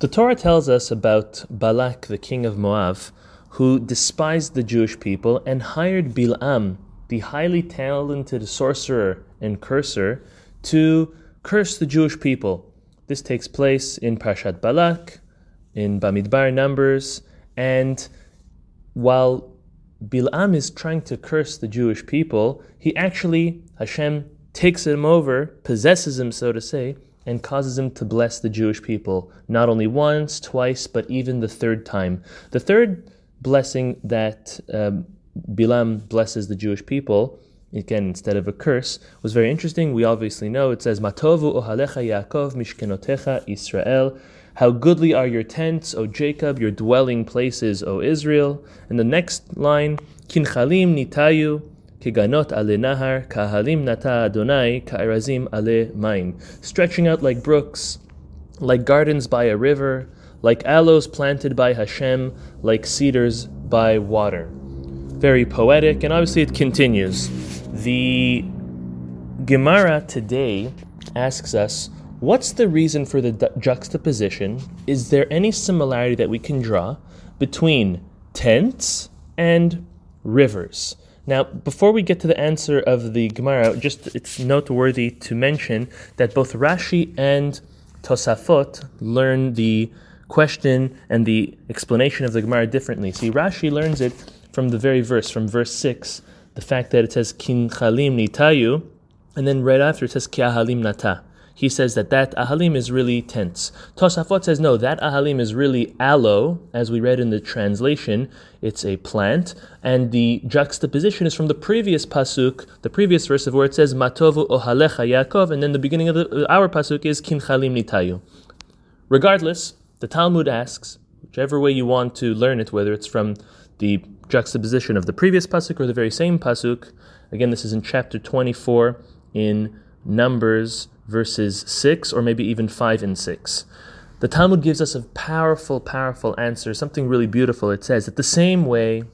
The Torah tells us about Balak, the king of Moab, who despised the Jewish people and hired Bilam, the highly talented sorcerer and curser, to curse the Jewish people. This takes place in Parshat Balak, in Bamidbar Numbers, and while Bilam is trying to curse the Jewish people, he actually, Hashem takes him over, possesses him, so to say, and causes him to bless the Jewish people, not only once, twice, but even the third time. The third blessing that um, Bilam blesses the Jewish people, again, instead of a curse, was very interesting. We obviously know it says, Matovu ohalecha Yaakov mishkenotecha Israel. How goodly are your tents, O Jacob, your dwelling places, O Israel. And the next line, Kinchalim nitayu Kiganot ale nahar, kahalim nata Adonai, ka'erazim ale maim. Stretching out like brooks, like gardens by a river, like aloes planted by Hashem, like cedars by water. Very poetic, and obviously it continues. The Gemara today asks us, what's the reason for the juxtaposition? Is there any similarity that we can draw between tents and rivers? Now, before we get to the answer of the Gemara, just it's noteworthy to mention that both Rashi and Tosafot learn the question and the explanation of the Gemara differently. See, Rashi learns it from the very verse, from verse 6, the fact that it says Kin Chalim Nitayu, and then right after it says Ki Ahalim Nata he says that that ahalim is really tents. Tosafot says no, that ahalim is really aloe, as we read in the translation. It's a plant, and the juxtaposition is from the previous pasuk, the previous verse of where it says matovu ohalecha Yaakov, and then the beginning of the, our pasuk is kinchalim nitayu. Regardless, the Talmud asks, whichever way you want to learn it, whether it's from the juxtaposition of the previous pasuk or the very same pasuk. Again, this is in chapter 24 in Numbers verses 6 or maybe even 5 and 6. The Talmud gives us a powerful, powerful answer, something really beautiful. It says that the same way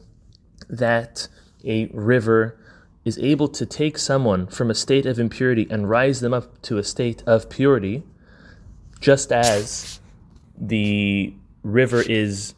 that a river is able to take someone from a state of impurity and rise them up to a state of purity, just as the river is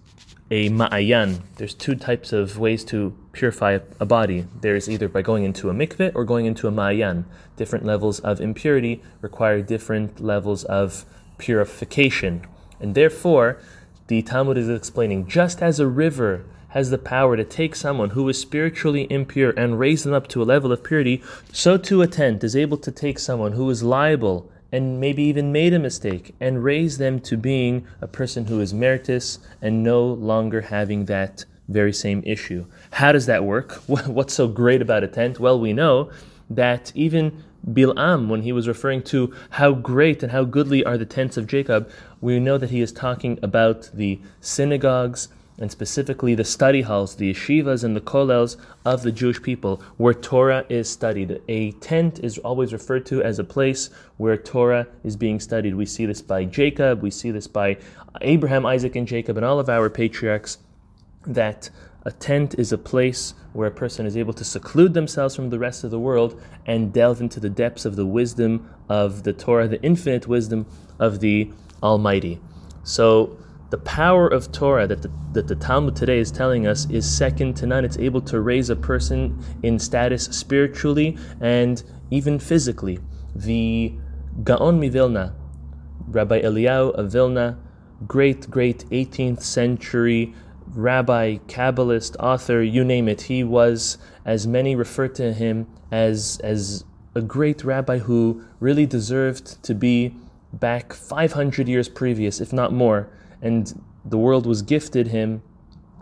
a ma'ayan. There's two types of ways to purify a body. There's either by going into a mikveh or going into a ma'ayan. Different levels of impurity require different levels of purification. And therefore, the Talmud is explaining just as a river has the power to take someone who is spiritually impure and raise them up to a level of purity, so too a tent is able to take someone who is liable and maybe even made a mistake and raise them to being a person who is meritus and no longer having that very same issue. How does that work? What's so great about a tent? Well, we know that even Bilam, when he was referring to how great and how goodly are the tents of Jacob, we know that he is talking about the synagogues and specifically the study halls, the yeshivas and the kollels of the Jewish people, where Torah is studied. A tent is always referred to as a place where Torah is being studied. We see this by Jacob, we see this by Abraham, Isaac, and Jacob, and all of our patriarchs, that a tent is a place where a person is able to seclude themselves from the rest of the world and delve into the depths of the wisdom of the Torah, the infinite wisdom of the Almighty. So, the power of Torah that the, that the Talmud today is telling us is second to none. It's able to raise a person in status spiritually and even physically. The Gaon Mivilna, Rabbi Eliyahu of Vilna, great, great 18th century rabbi, Kabbalist, author, you name it. He was, as many refer to him, as, as a great rabbi who really deserved to be back 500 years previous, if not more and the world was gifted him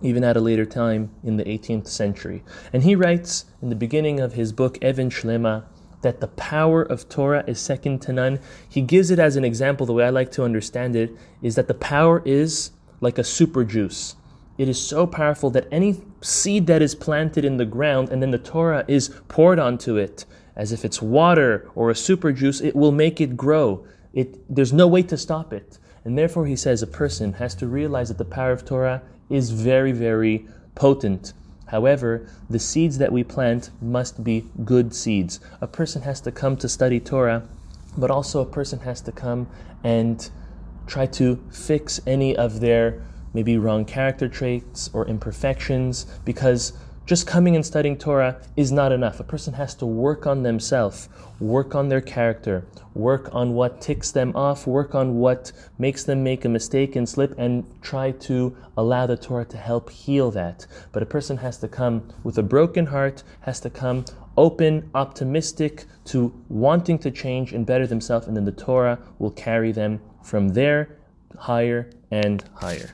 even at a later time in the 18th century. And he writes in the beginning of his book, Even Shlema, that the power of Torah is second to none. He gives it as an example, the way I like to understand it, is that the power is like a super juice. It is so powerful that any seed that is planted in the ground and then the Torah is poured onto it, as if it's water or a super juice, it will make it grow. It, there's no way to stop it. And therefore, he says a person has to realize that the power of Torah is very, very potent. However, the seeds that we plant must be good seeds. A person has to come to study Torah, but also a person has to come and try to fix any of their maybe wrong character traits or imperfections because just coming and studying Torah is not enough. A person has to work on themselves, work on their character, work on what ticks them off, work on what makes them make a mistake and slip, and try to allow the Torah to help heal that. But a person has to come with a broken heart, has to come open, optimistic to wanting to change and better themselves, and then the Torah will carry them from there higher and higher.